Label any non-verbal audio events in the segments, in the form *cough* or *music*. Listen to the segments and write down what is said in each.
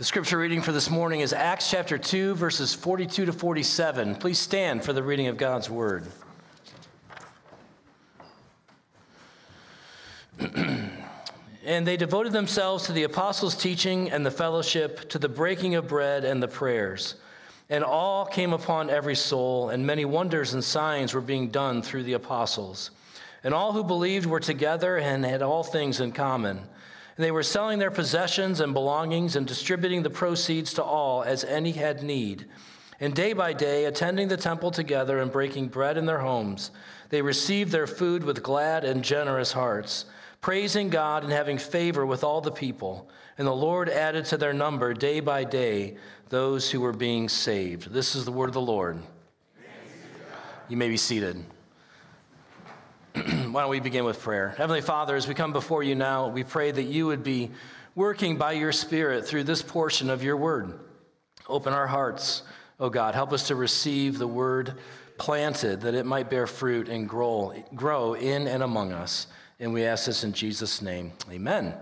The scripture reading for this morning is Acts chapter 2, verses 42 to 47. Please stand for the reading of God's word. *clears throat* and they devoted themselves to the apostles' teaching and the fellowship, to the breaking of bread and the prayers. And all came upon every soul, and many wonders and signs were being done through the apostles. And all who believed were together and had all things in common. And they were selling their possessions and belongings and distributing the proceeds to all as any had need. And day by day, attending the temple together and breaking bread in their homes, they received their food with glad and generous hearts, praising God and having favor with all the people. And the Lord added to their number day by day those who were being saved. This is the word of the Lord. You may be seated. *clears throat* Why don't we begin with prayer? Heavenly Father, as we come before you now, we pray that you would be working by your Spirit through this portion of your word. Open our hearts, oh God. Help us to receive the word planted that it might bear fruit and grow, grow in and among us. And we ask this in Jesus' name. Amen.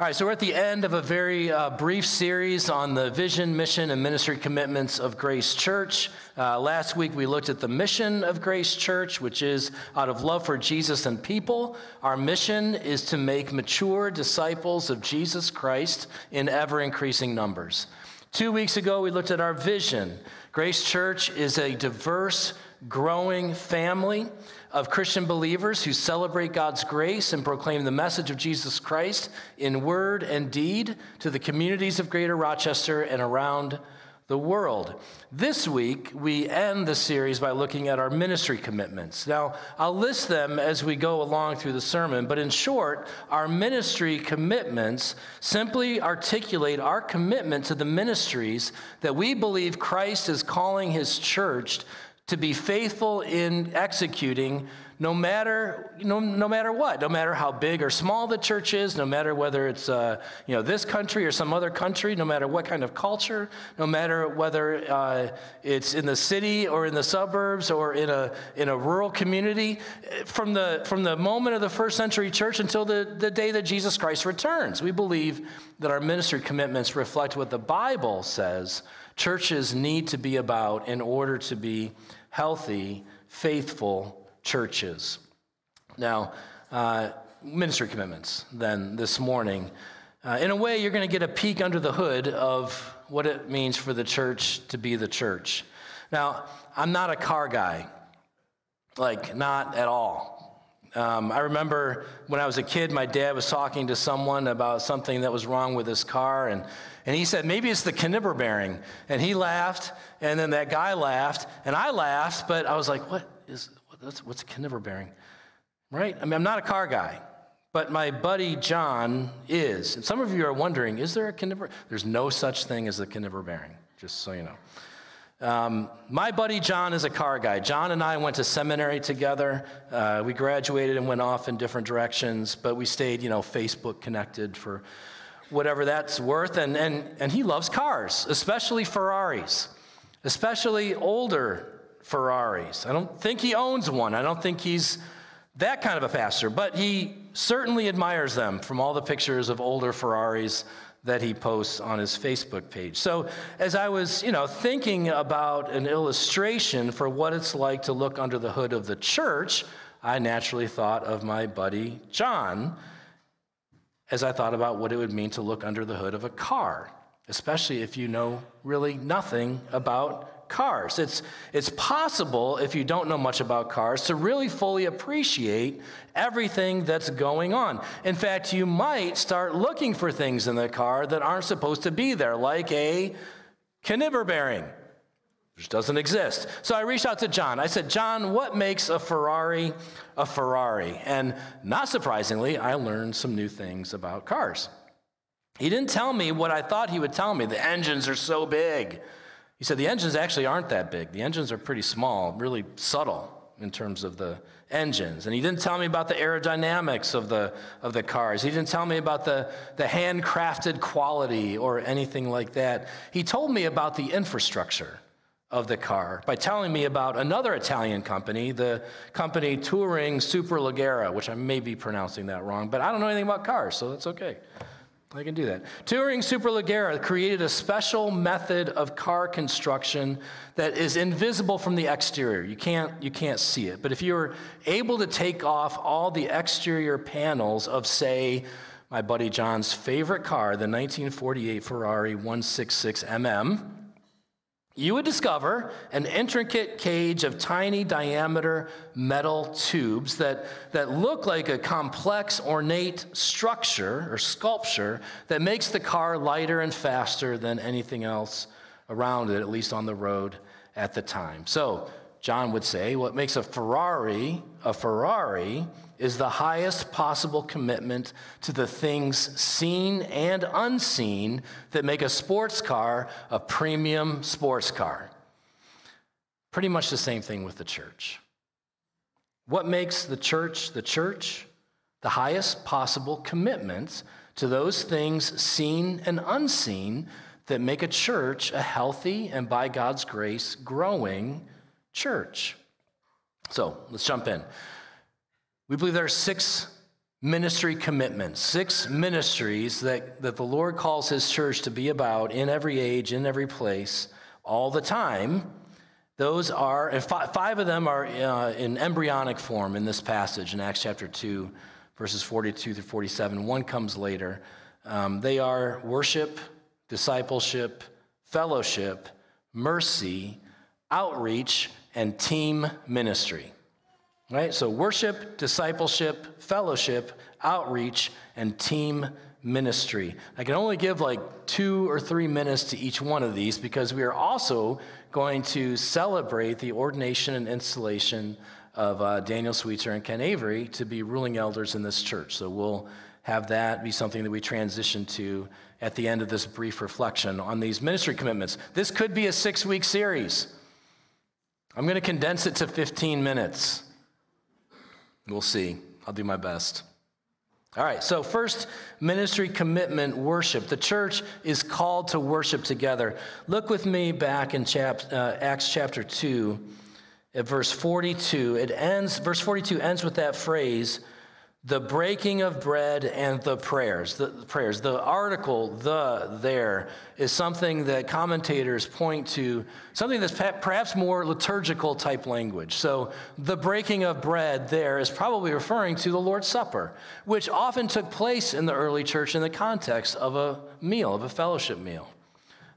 All right, so we're at the end of a very uh, brief series on the vision, mission, and ministry commitments of Grace Church. Uh, last week we looked at the mission of Grace Church, which is out of love for Jesus and people. Our mission is to make mature disciples of Jesus Christ in ever increasing numbers. Two weeks ago we looked at our vision. Grace Church is a diverse, growing family of Christian believers who celebrate God's grace and proclaim the message of Jesus Christ in word and deed to the communities of Greater Rochester and around the world. This week, we end the series by looking at our ministry commitments. Now, I'll list them as we go along through the sermon, but in short, our ministry commitments simply articulate our commitment to the ministries that we believe Christ is calling his church to be faithful in executing no matter, no, no matter what, no matter how big or small the church is, no matter whether it's uh, you know, this country or some other country, no matter what kind of culture, no matter whether uh, it's in the city or in the suburbs or in a, in a rural community, from the, from the moment of the first century church until the, the day that Jesus Christ returns. We believe that our ministry commitments reflect what the Bible says churches need to be about in order to be healthy, faithful churches. Now, uh, ministry commitments, then, this morning. Uh, in a way, you're going to get a peek under the hood of what it means for the church to be the church. Now, I'm not a car guy, like, not at all. Um, I remember when I was a kid, my dad was talking to someone about something that was wrong with his car, and, and he said, maybe it's the caniber bearing. And he laughed, and then that guy laughed, and I laughed, but I was like, what is, what's, what's a caniver bearing? Right? I mean, I'm not a car guy, but my buddy John is. And some of you are wondering, is there a caniver? There's no such thing as a caniver bearing, just so you know. Um, my buddy John is a car guy. John and I went to seminary together. Uh, we graduated and went off in different directions, but we stayed, you know, Facebook connected for whatever that's worth. And, and, and he loves cars, especially Ferraris, especially older Ferraris. I don't think he owns one. I don't think he's that kind of a pastor, but he certainly admires them from all the pictures of older Ferraris that he posts on his Facebook page. So, as I was, you know, thinking about an illustration for what it's like to look under the hood of the church, I naturally thought of my buddy John as I thought about what it would mean to look under the hood of a car, especially if you know really nothing about cars. It's, it's possible, if you don't know much about cars, to really fully appreciate everything that's going on. In fact, you might start looking for things in the car that aren't supposed to be there, like a caniver bearing, which doesn't exist. So I reached out to John. I said, John, what makes a Ferrari a Ferrari? And not surprisingly, I learned some new things about cars. He didn't tell me what I thought he would tell me. The engines are so big. He said the engines actually aren't that big. The engines are pretty small, really subtle in terms of the engines. And he didn't tell me about the aerodynamics of the, of the cars. He didn't tell me about the, the handcrafted quality or anything like that. He told me about the infrastructure of the car by telling me about another Italian company, the company Touring Superleggera, which I may be pronouncing that wrong, but I don't know anything about cars, so that's okay. I can do that. Touring Superleggera created a special method of car construction that is invisible from the exterior. You can't, you can't see it. But if you're able to take off all the exterior panels of, say, my buddy John's favorite car, the 1948 Ferrari 166 MM, you would discover an intricate cage of tiny diameter metal tubes that, that look like a complex, ornate structure or sculpture that makes the car lighter and faster than anything else around it, at least on the road at the time. So, John would say, what makes a Ferrari a Ferrari is the highest possible commitment to the things seen and unseen that make a sports car a premium sports car. Pretty much the same thing with the church. What makes the church the church? The highest possible commitment to those things seen and unseen that make a church a healthy and by God's grace growing church. So let's jump in. We believe there are six ministry commitments, six ministries that, that the Lord calls his church to be about in every age, in every place, all the time. Those are, and five of them are uh, in embryonic form in this passage in Acts chapter 2, verses 42 through 47. One comes later. Um, they are worship, discipleship, fellowship, mercy, outreach, and team ministry. Right? So, worship, discipleship, fellowship, outreach, and team ministry. I can only give like two or three minutes to each one of these because we are also going to celebrate the ordination and installation of uh, Daniel Sweetser and Ken Avery to be ruling elders in this church. So, we'll have that be something that we transition to at the end of this brief reflection on these ministry commitments. This could be a six week series. I'm going to condense it to 15 minutes. We'll see. I'll do my best. All right, so first, ministry commitment, worship. The church is called to worship together. Look with me back in chap, uh, Acts chapter 2 at verse 42. It ends, verse 42 ends with that phrase, the breaking of bread and the prayers. The, prayers. The article, the there, is something that commentators point to, something that's perhaps more liturgical type language. So the breaking of bread there is probably referring to the Lord's Supper, which often took place in the early church in the context of a meal, of a fellowship meal.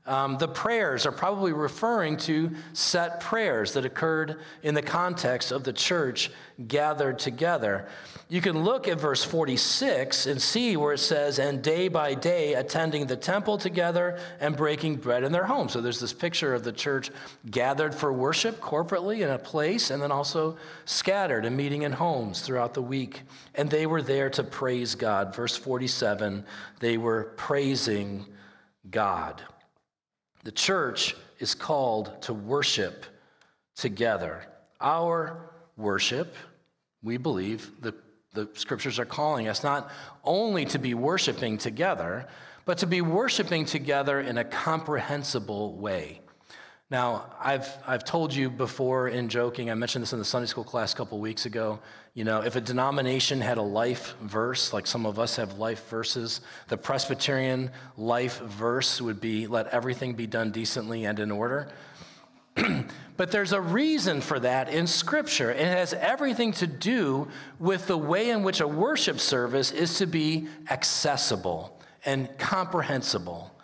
Um, the prayers are probably referring to set prayers that occurred in the context of the church gathered together. You can look at verse 46 and see where it says, and day by day attending the temple together and breaking bread in their homes. So there's this picture of the church gathered for worship corporately in a place and then also scattered and meeting in homes throughout the week. And they were there to praise God. Verse 47, they were praising God. The church is called to worship together. Our worship, we believe, the, the scriptures are calling us not only to be worshiping together, but to be worshiping together in a comprehensible way. Now, I've, I've told you before in joking, I mentioned this in the Sunday school class a couple weeks ago. You know, if a denomination had a life verse, like some of us have life verses, the Presbyterian life verse would be let everything be done decently and in order. *clears throat* but there's a reason for that in Scripture. And it has everything to do with the way in which a worship service is to be accessible and comprehensible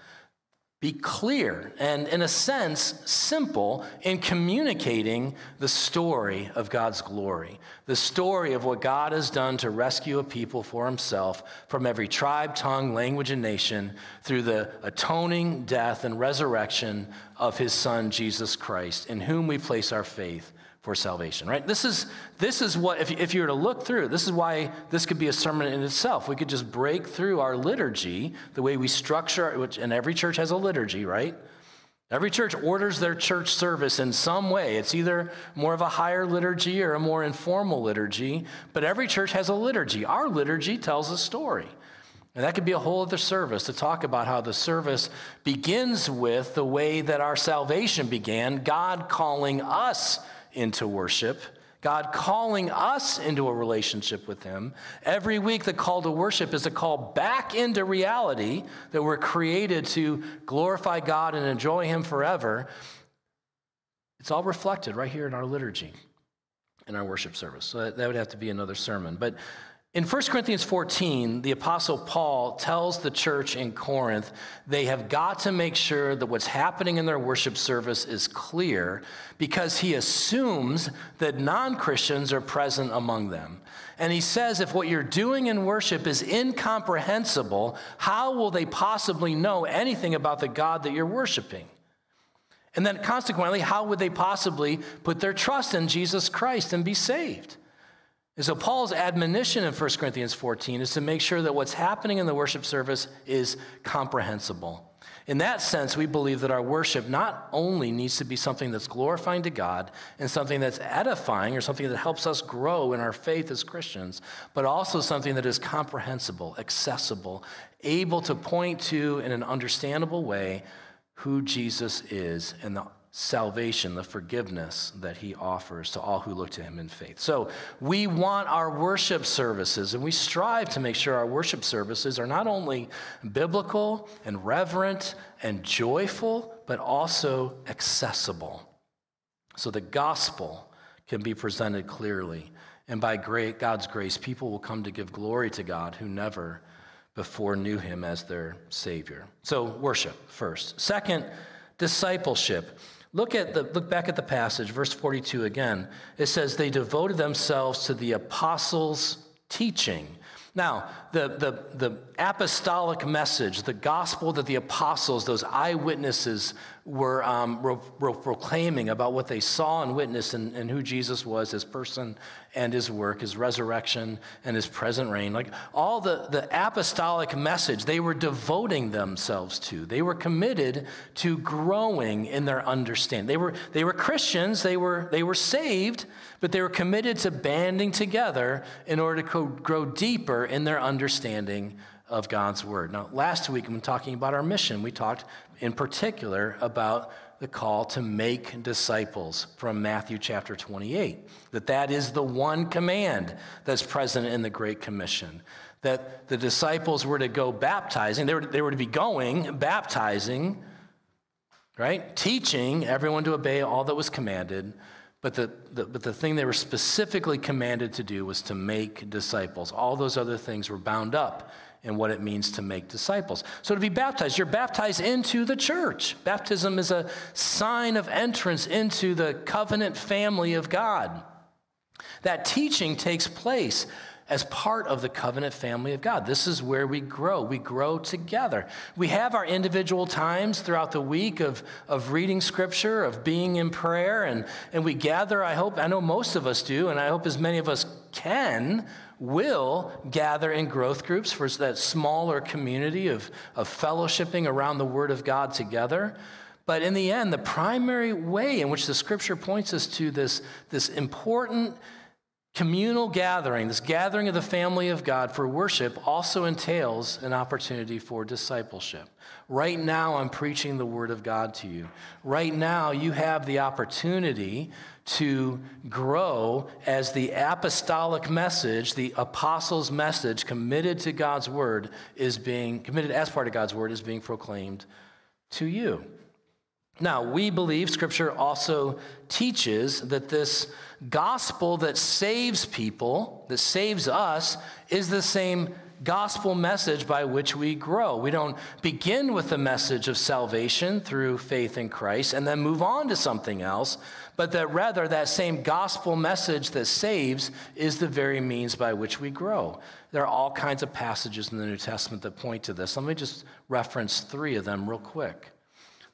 be clear and, in a sense, simple in communicating the story of God's glory, the story of what God has done to rescue a people for himself from every tribe, tongue, language, and nation through the atoning death and resurrection of his Son, Jesus Christ, in whom we place our faith for salvation, right? This is, this is what, if, if you were to look through, this is why this could be a sermon in itself. We could just break through our liturgy, the way we structure, which, and every church has a liturgy, right? Every church orders their church service in some way. It's either more of a higher liturgy or a more informal liturgy, but every church has a liturgy. Our liturgy tells a story. And that could be a whole other service to talk about how the service begins with the way that our salvation began God calling us into worship, God calling us into a relationship with Him. Every week, the call to worship is a call back into reality that we're created to glorify God and enjoy Him forever. It's all reflected right here in our liturgy, in our worship service. So that would have to be another sermon. But in 1 Corinthians 14, the Apostle Paul tells the church in Corinth they have got to make sure that what's happening in their worship service is clear because he assumes that non Christians are present among them. And he says if what you're doing in worship is incomprehensible, how will they possibly know anything about the God that you're worshiping? And then, consequently, how would they possibly put their trust in Jesus Christ and be saved? And so, Paul's admonition in 1 Corinthians 14 is to make sure that what's happening in the worship service is comprehensible. In that sense, we believe that our worship not only needs to be something that's glorifying to God and something that's edifying or something that helps us grow in our faith as Christians, but also something that is comprehensible, accessible, able to point to in an understandable way who Jesus is and the salvation, the forgiveness that he offers to all who look to him in faith. So we want our worship services, and we strive to make sure our worship services are not only biblical and reverent and joyful, but also accessible. So the gospel can be presented clearly. And by great God's grace, people will come to give glory to God who never before knew him as their Savior. So worship first. Second, discipleship. Look at the look back at the passage, verse 42 again. It says they devoted themselves to the apostles' teaching. Now, the, the, the apostolic message, the gospel that the apostles, those eyewitnesses, were, um, were, were proclaiming about what they saw and witnessed and, and, who Jesus was, his person and his work, his resurrection and his present reign. Like all the, the apostolic message, they were devoting themselves to. They were committed to growing in their understanding. They were, they were Christians, they were, they were saved, but they were committed to banding together in order to grow deeper in their understanding of God's word. Now, last week, when talking about our mission, we talked in particular about the call to make disciples from Matthew chapter 28. That that is the one command that's present in the Great Commission. That the disciples were to go baptizing, they were, they were to be going, baptizing, right? Teaching everyone to obey all that was commanded. But the, the, but the thing they were specifically commanded to do was to make disciples. All those other things were bound up in what it means to make disciples. So, to be baptized, you're baptized into the church. Baptism is a sign of entrance into the covenant family of God. That teaching takes place as part of the covenant family of God. This is where we grow. We grow together. We have our individual times throughout the week of, of reading scripture, of being in prayer, and, and we gather, I hope, I know most of us do, and I hope as many of us can, will gather in growth groups for that smaller community of, of fellowshipping around the Word of God together. But in the end, the primary way in which the scripture points us to this, this important Communal gathering, this gathering of the family of God for worship, also entails an opportunity for discipleship. Right now, I'm preaching the Word of God to you. Right now, you have the opportunity to grow as the apostolic message, the apostles' message committed to God's Word, is being committed as part of God's Word, is being proclaimed to you. Now, we believe Scripture also teaches that this gospel that saves people, that saves us, is the same gospel message by which we grow. We don't begin with the message of salvation through faith in Christ and then move on to something else, but that rather that same gospel message that saves is the very means by which we grow. There are all kinds of passages in the New Testament that point to this. Let me just reference three of them real quick.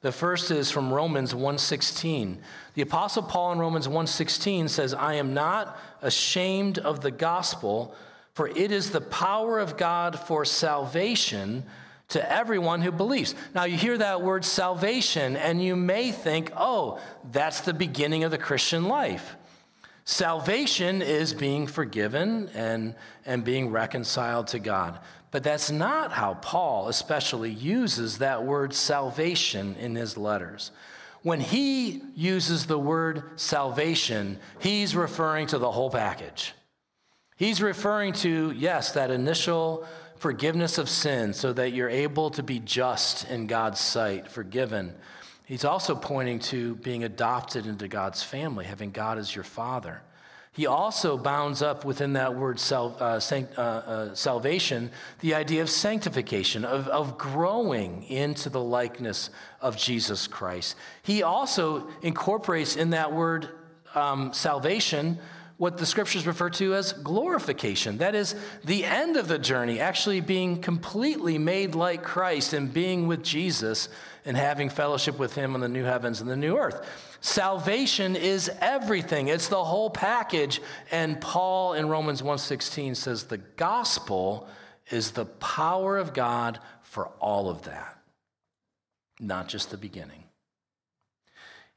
The first is from Romans 1:16. The apostle Paul in Romans 1:16 says, "I am not ashamed of the gospel, for it is the power of God for salvation to everyone who believes." Now you hear that word salvation and you may think, "Oh, that's the beginning of the Christian life." Salvation is being forgiven and, and being reconciled to God. But that's not how Paul especially uses that word salvation in his letters. When he uses the word salvation, he's referring to the whole package. He's referring to, yes, that initial forgiveness of sin so that you're able to be just in God's sight, forgiven. He's also pointing to being adopted into God's family, having God as your father. He also bounds up within that word uh, sanct, uh, uh, salvation the idea of sanctification, of, of growing into the likeness of Jesus Christ. He also incorporates in that word um, salvation what the scriptures refer to as glorification. That is the end of the journey, actually being completely made like Christ and being with Jesus and having fellowship with him on the new heavens and the new earth. Salvation is everything. It's the whole package. And Paul in Romans 1:16 says the gospel is the power of God for all of that. Not just the beginning.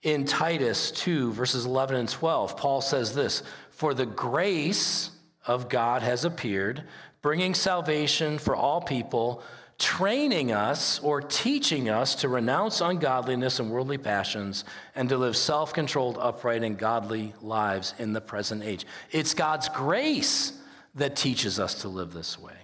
In Titus 2 verses 11 and 12, Paul says this, for the grace of God has appeared, bringing salvation for all people, training us or teaching us to renounce ungodliness and worldly passions and to live self controlled, upright, and godly lives in the present age. It's God's grace that teaches us to live this way.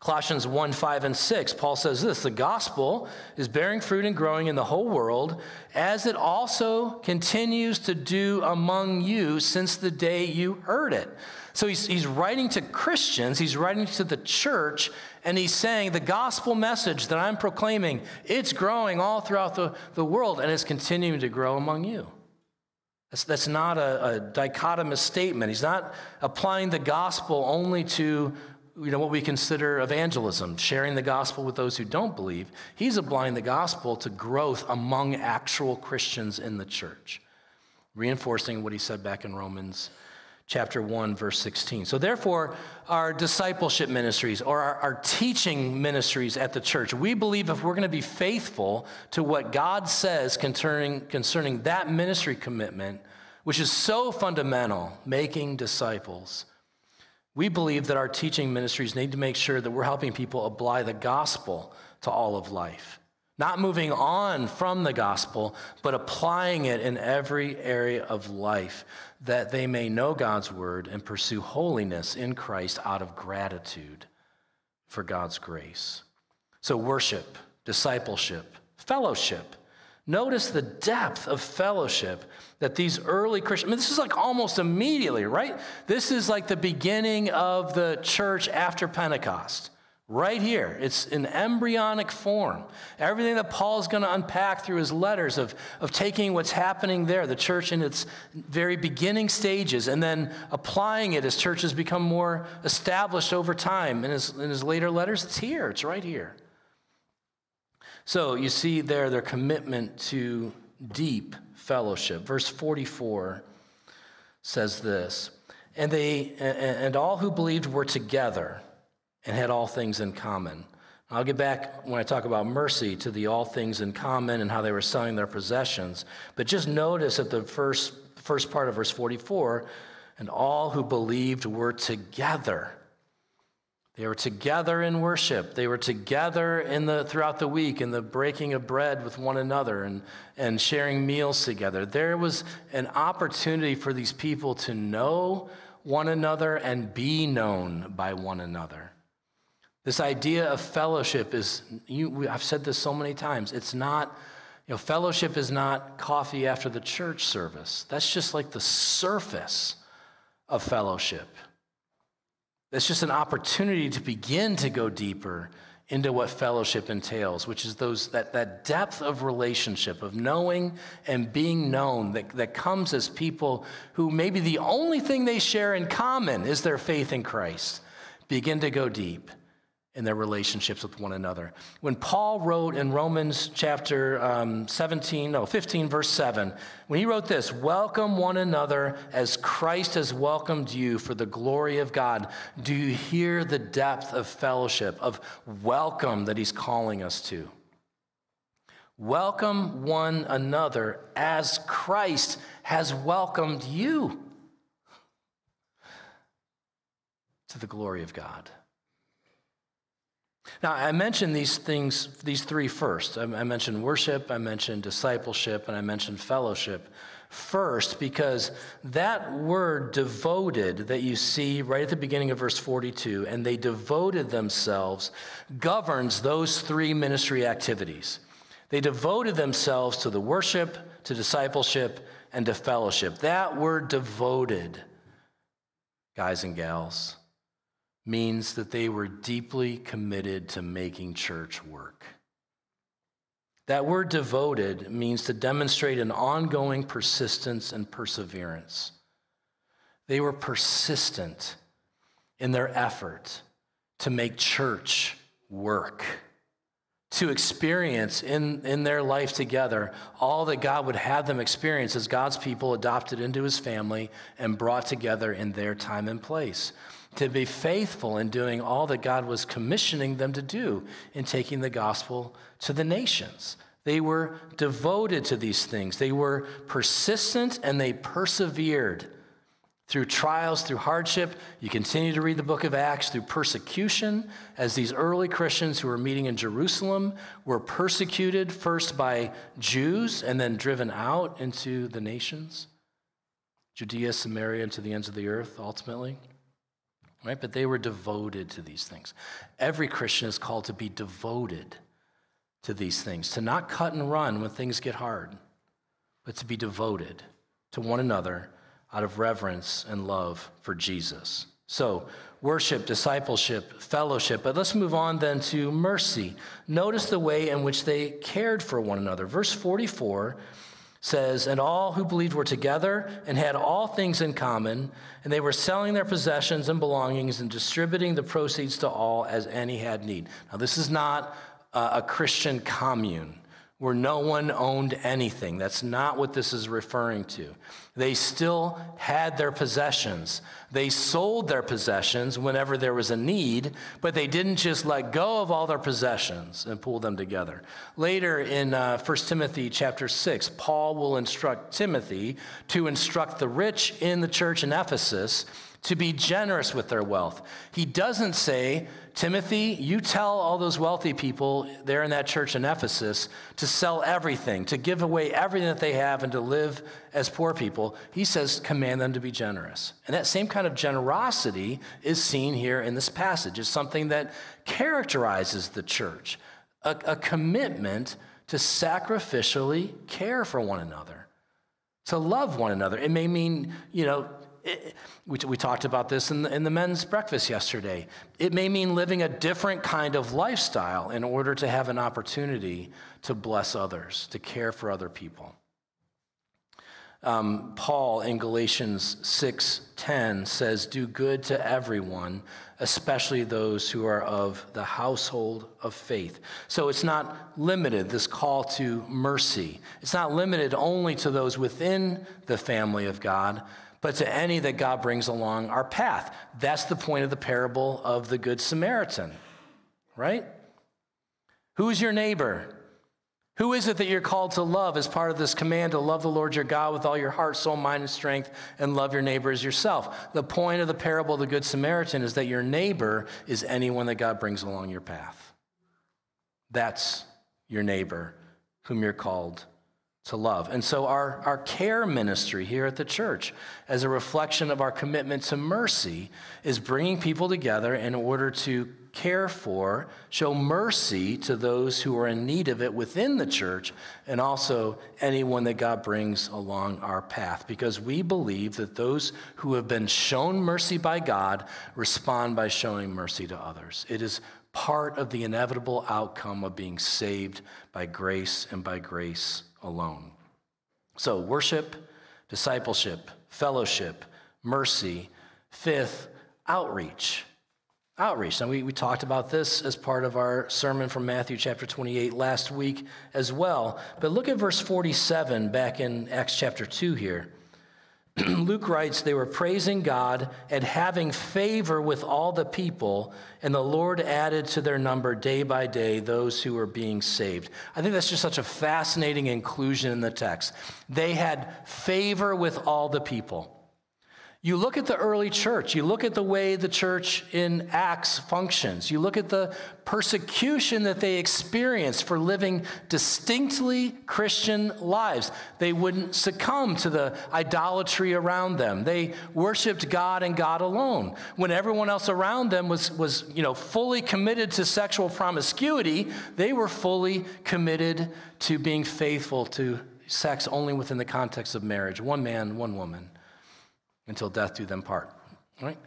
Colossians 1 5 and 6, Paul says this the gospel is bearing fruit and growing in the whole world, as it also continues to do among you since the day you heard it. So he's, he's writing to Christians, he's writing to the church, and he's saying the gospel message that I'm proclaiming, it's growing all throughout the, the world and it's continuing to grow among you. That's, that's not a, a dichotomous statement. He's not applying the gospel only to you know, what we consider evangelism, sharing the gospel with those who don't believe. He's applying the gospel to growth among actual Christians in the church, reinforcing what he said back in Romans chapter 1, verse 16. So, therefore, our discipleship ministries or our, our teaching ministries at the church, we believe if we're going to be faithful to what God says concerning, concerning that ministry commitment, which is so fundamental, making disciples we believe that our teaching ministries need to make sure that we're helping people apply the gospel to all of life. Not moving on from the gospel, but applying it in every area of life that they may know God's word and pursue holiness in Christ out of gratitude for God's grace. So, worship, discipleship, fellowship, Notice the depth of fellowship that these early Christians, I mean, this is like almost immediately, right? This is like the beginning of the church after Pentecost. Right here, it's an embryonic form. Everything that Paul is going to unpack through his letters of, of taking what's happening there, the church in its very beginning stages, and then applying it as churches become more established over time. In his, in his later letters, it's here, it's right here. So you see there their commitment to deep fellowship. Verse 44 says this and they and all who believed were together and had all things in common. I'll get back when i talk about mercy to the all things in common and how they were selling their possessions. But just notice at the first first part of verse 44 and all who believed were together they were together in worship. They were together in the, throughout the week in the breaking of bread with one another and, and sharing meals together. There was an opportunity for these people to know one another and be known by one another. This idea of fellowship is, you, I've said this so many times, it's not, you know, fellowship is not coffee after the church service. That's just like the surface of fellowship. It's just an opportunity to begin to go deeper into what fellowship entails, which is those, that, that depth of relationship, of knowing and being known that, that comes as people who maybe the only thing they share in common is their faith in Christ. Begin to go deep in their relationships with one another. When Paul wrote in Romans chapter um, 17, no, 15, verse 7, when he wrote this, welcome one another as Christ has welcomed you for the glory of God, do you hear the depth of fellowship, of welcome that he's calling us to? Welcome one another as Christ has welcomed you to the glory of God. Now, I mentioned these things, these three first. I mentioned worship, I mentioned discipleship, and I mentioned fellowship first because that word devoted that you see right at the beginning of verse 42, and they devoted themselves, governs those three ministry activities. They devoted themselves to the worship, to discipleship, and to fellowship. That word devoted, guys and gals, means that they were deeply committed to making church work. That word devoted means to demonstrate an ongoing persistence and perseverance. They were persistent in their effort to make church work, to experience in, in their life together all that God would have them experience as God's people adopted into his family and brought together in their time and place to be faithful in doing all that God was commissioning them to do in taking the gospel to the nations. They were devoted to these things. They were persistent and they persevered through trials, through hardship. You continue to read the book of Acts through persecution, as these early Christians who were meeting in Jerusalem were persecuted first by Jews and then driven out into the nations, Judea, Samaria, and to the ends of the earth ultimately right? But they were devoted to these things. Every Christian is called to be devoted to these things, to not cut and run when things get hard, but to be devoted to one another out of reverence and love for Jesus. So, worship, discipleship, fellowship. But let's move on then to mercy. Notice the way in which they cared for one another. Verse 44 says, And all who believed were together and had all things in common, and they were selling their possessions and belongings and distributing the proceeds to all as any had need. Now, this is not a Christian commune where no one owned anything. That's not what this is referring to. They still had their possessions. They sold their possessions whenever there was a need, but they didn't just let go of all their possessions and pull them together. Later in uh, 1 Timothy chapter 6, Paul will instruct Timothy to instruct the rich in the church in Ephesus to be generous with their wealth. He doesn't say, Timothy, you tell all those wealthy people there in that church in Ephesus to sell everything, to give away everything that they have, and to live as poor people. He says, command them to be generous. And that same kind of generosity is seen here in this passage. It's something that characterizes the church a, a commitment to sacrificially care for one another, to love one another. It may mean, you know, it, we, we talked about this in the, in the men's breakfast yesterday. It may mean living a different kind of lifestyle in order to have an opportunity to bless others, to care for other people. Um, Paul in Galatians 6:10 says, "Do good to everyone, especially those who are of the household of faith." So it's not limited this call to mercy. It's not limited only to those within the family of God, but to any that God brings along our path. That's the point of the parable of the Good Samaritan, right? Who's your neighbor? Who is it that you're called to love as part of this command to love the Lord your God with all your heart, soul, mind, and strength, and love your neighbor as yourself? The point of the parable of the Good Samaritan is that your neighbor is anyone that God brings along your path. That's your neighbor whom you're called to love. And so, our, our care ministry here at the church, as a reflection of our commitment to mercy, is bringing people together in order to care for, show mercy to those who are in need of it within the church, and also anyone that God brings along our path. Because we believe that those who have been shown mercy by God respond by showing mercy to others. It is part of the inevitable outcome of being saved by grace and by grace alone. So, worship, discipleship, fellowship, mercy. Fifth, outreach. Outreach. Now, we, we talked about this as part of our sermon from Matthew chapter 28 last week as well. But look at verse 47 back in Acts chapter 2 here. *clears throat* Luke writes, they were praising God and having favor with all the people, and the Lord added to their number day by day those who were being saved. I think that's just such a fascinating inclusion in the text. They had favor with all the people. You look at the early church, you look at the way the church in Acts functions, you look at the persecution that they experienced for living distinctly Christian lives. They wouldn't succumb to the idolatry around them. They worshiped God and God alone. When everyone else around them was, was you know, fully committed to sexual promiscuity, they were fully committed to being faithful to sex only within the context of marriage one man, one woman until death do them part. Right?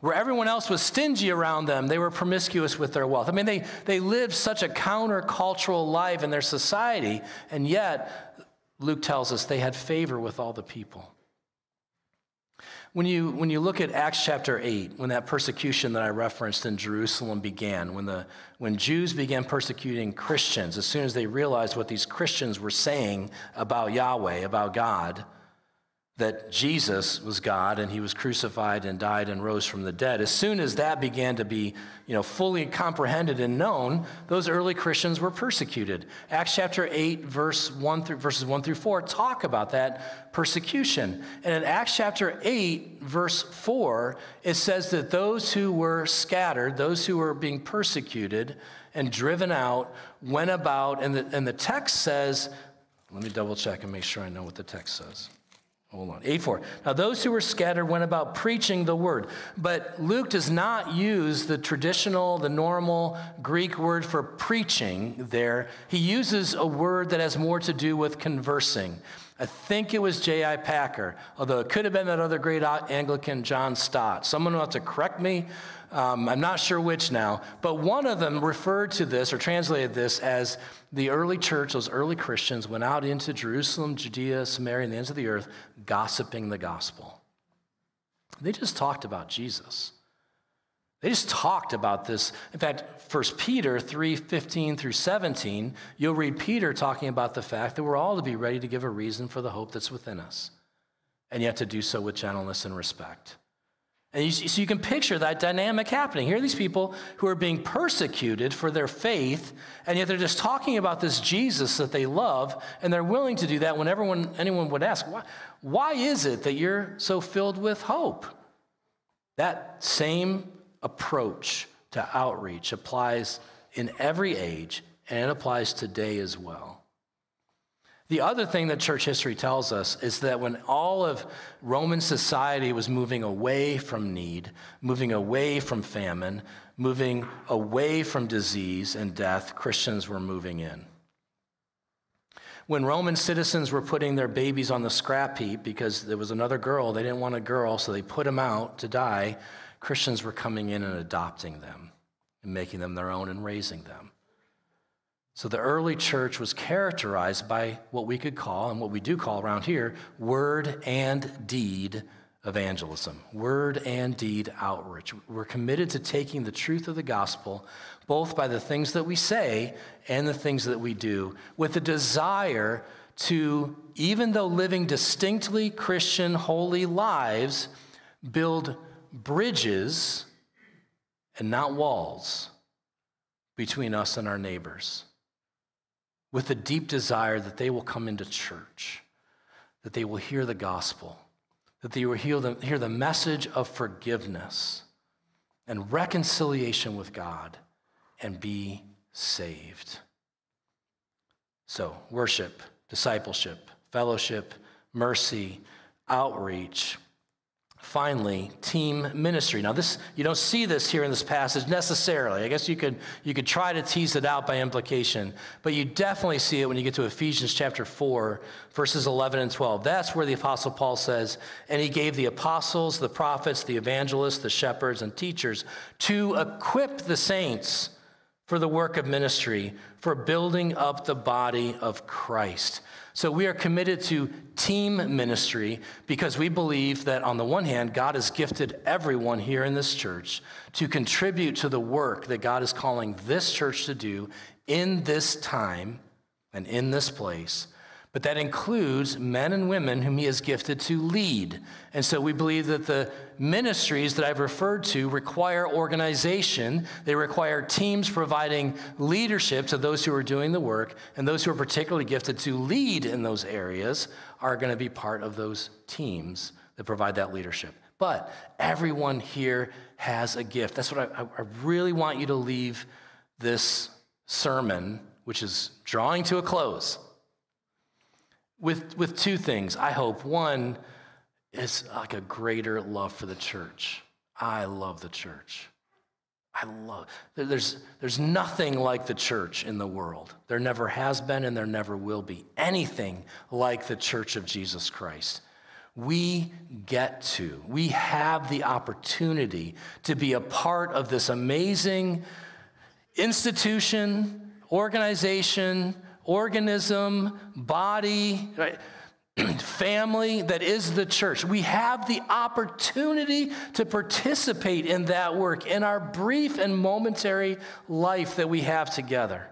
Where everyone else was stingy around them, they were promiscuous with their wealth. I mean, they, they lived such a countercultural life in their society, and yet, Luke tells us they had favor with all the people. When you, when you look at Acts chapter 8, when that persecution that I referenced in Jerusalem began, when, the, when Jews began persecuting Christians, as soon as they realized what these Christians were saying about Yahweh, about God, that Jesus was God and he was crucified and died and rose from the dead. As soon as that began to be, you know, fully comprehended and known, those early Christians were persecuted. Acts chapter 8 verse 1 through verses 1 through 4 talk about that persecution. And in Acts chapter 8 verse 4, it says that those who were scattered, those who were being persecuted and driven out went about and the, and the text says, let me double check and make sure I know what the text says. Hold on. 8 4. Now, those who were scattered went about preaching the word. But Luke does not use the traditional, the normal Greek word for preaching there. He uses a word that has more to do with conversing. I think it was J.I. Packer, although it could have been that other great Anglican, John Stott. Someone have to correct me. Um, I'm not sure which now, but one of them referred to this or translated this as the early church, those early Christians, went out into Jerusalem, Judea, Samaria, and the ends of the earth, gossiping the gospel. They just talked about Jesus. They just talked about this. In fact, 1 Peter 3 15 through 17, you'll read Peter talking about the fact that we're all to be ready to give a reason for the hope that's within us, and yet to do so with gentleness and respect. And you, so you can picture that dynamic happening. Here are these people who are being persecuted for their faith, and yet they're just talking about this Jesus that they love, and they're willing to do that when everyone, anyone would ask, why, why is it that you're so filled with hope? That same approach to outreach applies in every age, and it applies today as well. The other thing that church history tells us is that when all of Roman society was moving away from need, moving away from famine, moving away from disease and death, Christians were moving in. When Roman citizens were putting their babies on the scrap heap because there was another girl, they didn't want a girl, so they put them out to die, Christians were coming in and adopting them and making them their own and raising them. So the early church was characterized by what we could call, and what we do call around here, word and deed evangelism, word and deed outreach. We're committed to taking the truth of the gospel, both by the things that we say and the things that we do, with a desire to, even though living distinctly Christian, holy lives, build bridges and not walls between us and our neighbors with a deep desire that they will come into church, that they will hear the gospel, that they will hear the, hear the message of forgiveness and reconciliation with God and be saved. So, worship, discipleship, fellowship, mercy, outreach, Finally, team ministry. Now, this you don't see this here in this passage necessarily. I guess you could you could try to tease it out by implication, but you definitely see it when you get to Ephesians chapter 4, verses 11 and 12. That's where the apostle Paul says, "And he gave the apostles, the prophets, the evangelists, the shepherds and teachers to equip the saints for the work of ministry, for building up the body of Christ." So we are committed to team ministry because we believe that on the one hand, God has gifted everyone here in this church to contribute to the work that God is calling this church to do in this time and in this place but that includes men and women whom he has gifted to lead. And so we believe that the ministries that I've referred to require organization, they require teams providing leadership to those who are doing the work, and those who are particularly gifted to lead in those areas are going to be part of those teams that provide that leadership. But everyone here has a gift. That's what I, I really want you to leave this sermon, which is drawing to a close, with, with two things, I hope. One is like a greater love for the church. I love the church. I love there's there's nothing like the church in the world. There never has been and there never will be anything like the church of Jesus Christ. We get to, we have the opportunity to be a part of this amazing institution, organization, organism, body, right? *clears throat* family that is the church. We have the opportunity to participate in that work in our brief and momentary life that we have together.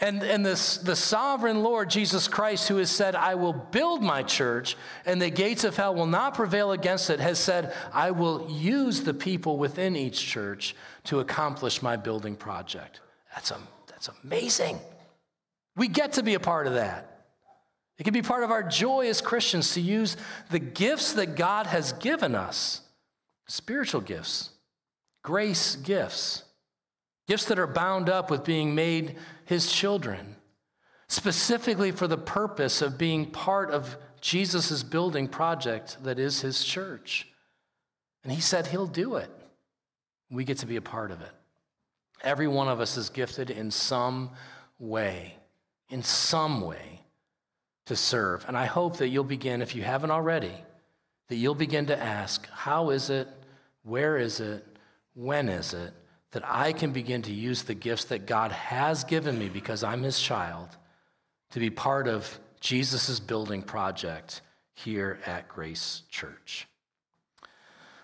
And, and this, the sovereign Lord Jesus Christ, who has said, I will build my church, and the gates of hell will not prevail against it, has said, I will use the people within each church to accomplish my building project. That's, a, that's amazing. We get to be a part of that. It can be part of our joy as Christians to use the gifts that God has given us spiritual gifts, grace gifts, gifts that are bound up with being made His children, specifically for the purpose of being part of Jesus' building project that is His church. And He said He'll do it. We get to be a part of it. Every one of us is gifted in some way, in some way to serve. And I hope that you'll begin, if you haven't already, that you'll begin to ask, how is it, where is it, when is it that I can begin to use the gifts that God has given me because I'm his child to be part of Jesus' building project here at Grace Church.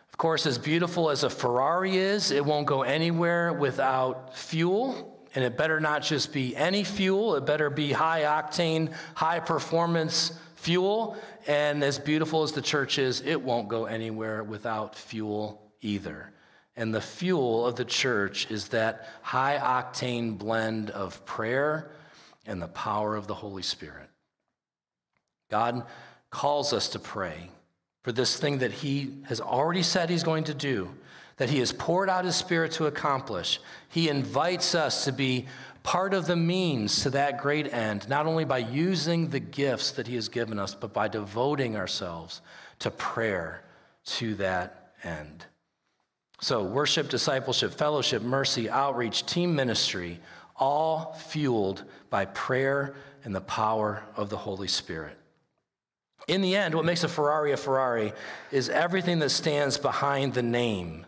Of course, as beautiful as a Ferrari is, it won't go anywhere without fuel and it better not just be any fuel, it better be high octane, high performance fuel. And as beautiful as the church is, it won't go anywhere without fuel either. And the fuel of the church is that high octane blend of prayer and the power of the Holy Spirit. God calls us to pray for this thing that He has already said He's going to do that He has poured out His Spirit to accomplish. He invites us to be part of the means to that great end, not only by using the gifts that He has given us, but by devoting ourselves to prayer to that end. So, worship, discipleship, fellowship, mercy, outreach, team ministry, all fueled by prayer and the power of the Holy Spirit. In the end, what makes a Ferrari a Ferrari is everything that stands behind the name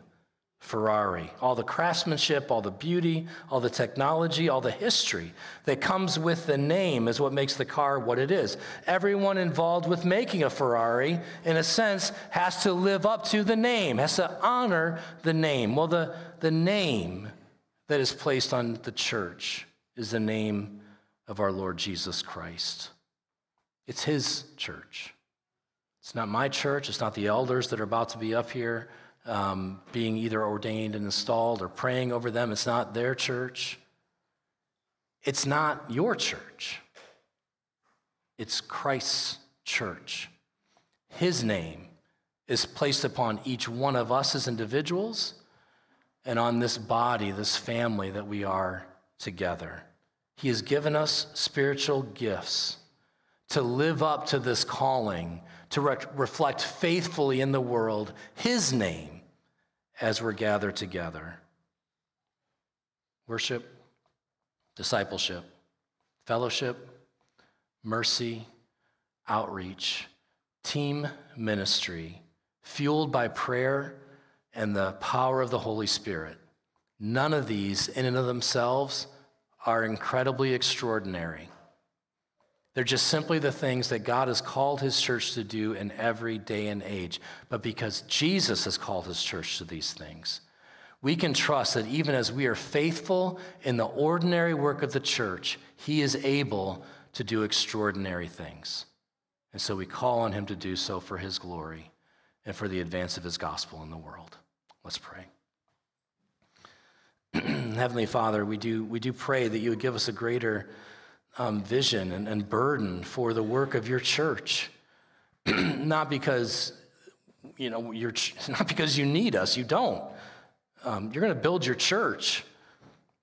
Ferrari. All the craftsmanship, all the beauty, all the technology, all the history that comes with the name is what makes the car what it is. Everyone involved with making a Ferrari, in a sense, has to live up to the name, has to honor the name. Well, the, the name that is placed on the church is the name of our Lord Jesus Christ. It's His church. It's not my church, it's not the elders that are about to be up here um, being either ordained and installed or praying over them. It's not their church. It's not your church. It's Christ's church. His name is placed upon each one of us as individuals and on this body, this family that we are together. He has given us spiritual gifts to live up to this calling, to re- reflect faithfully in the world His name as we're gathered together. Worship, discipleship, fellowship, mercy, outreach, team ministry, fueled by prayer and the power of the Holy Spirit. None of these, in and of themselves, are incredibly extraordinary. They're just simply the things that God has called his church to do in every day and age. But because Jesus has called his church to these things, we can trust that even as we are faithful in the ordinary work of the church, he is able to do extraordinary things. And so we call on him to do so for his glory and for the advance of his gospel in the world. Let's pray. *clears throat* Heavenly Father, we do, we do pray that you would give us a greater um, vision and, and burden for the work of your church. *clears throat* Not because you know, you're, *laughs* not because you need us, you don't. Um, you're going to build your church.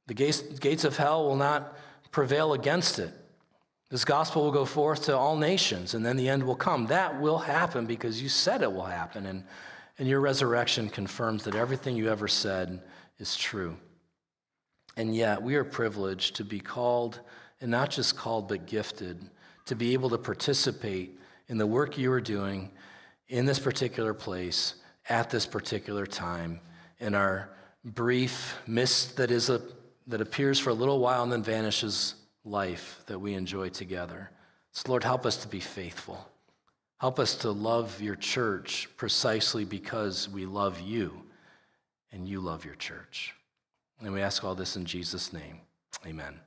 The gates, gates of hell will not prevail against it. This gospel will go forth to all nations, and then the end will come. That will happen because you said it will happen, and, and your resurrection confirms that everything you ever said is true. And yet, we are privileged to be called, and not just called, but gifted, to be able to participate in the work you are doing in this particular place at this particular time in our brief mist that is a that appears for a little while and then vanishes life that we enjoy together. So Lord, help us to be faithful. Help us to love your church precisely because we love you and you love your church. And we ask all this in Jesus' name. Amen.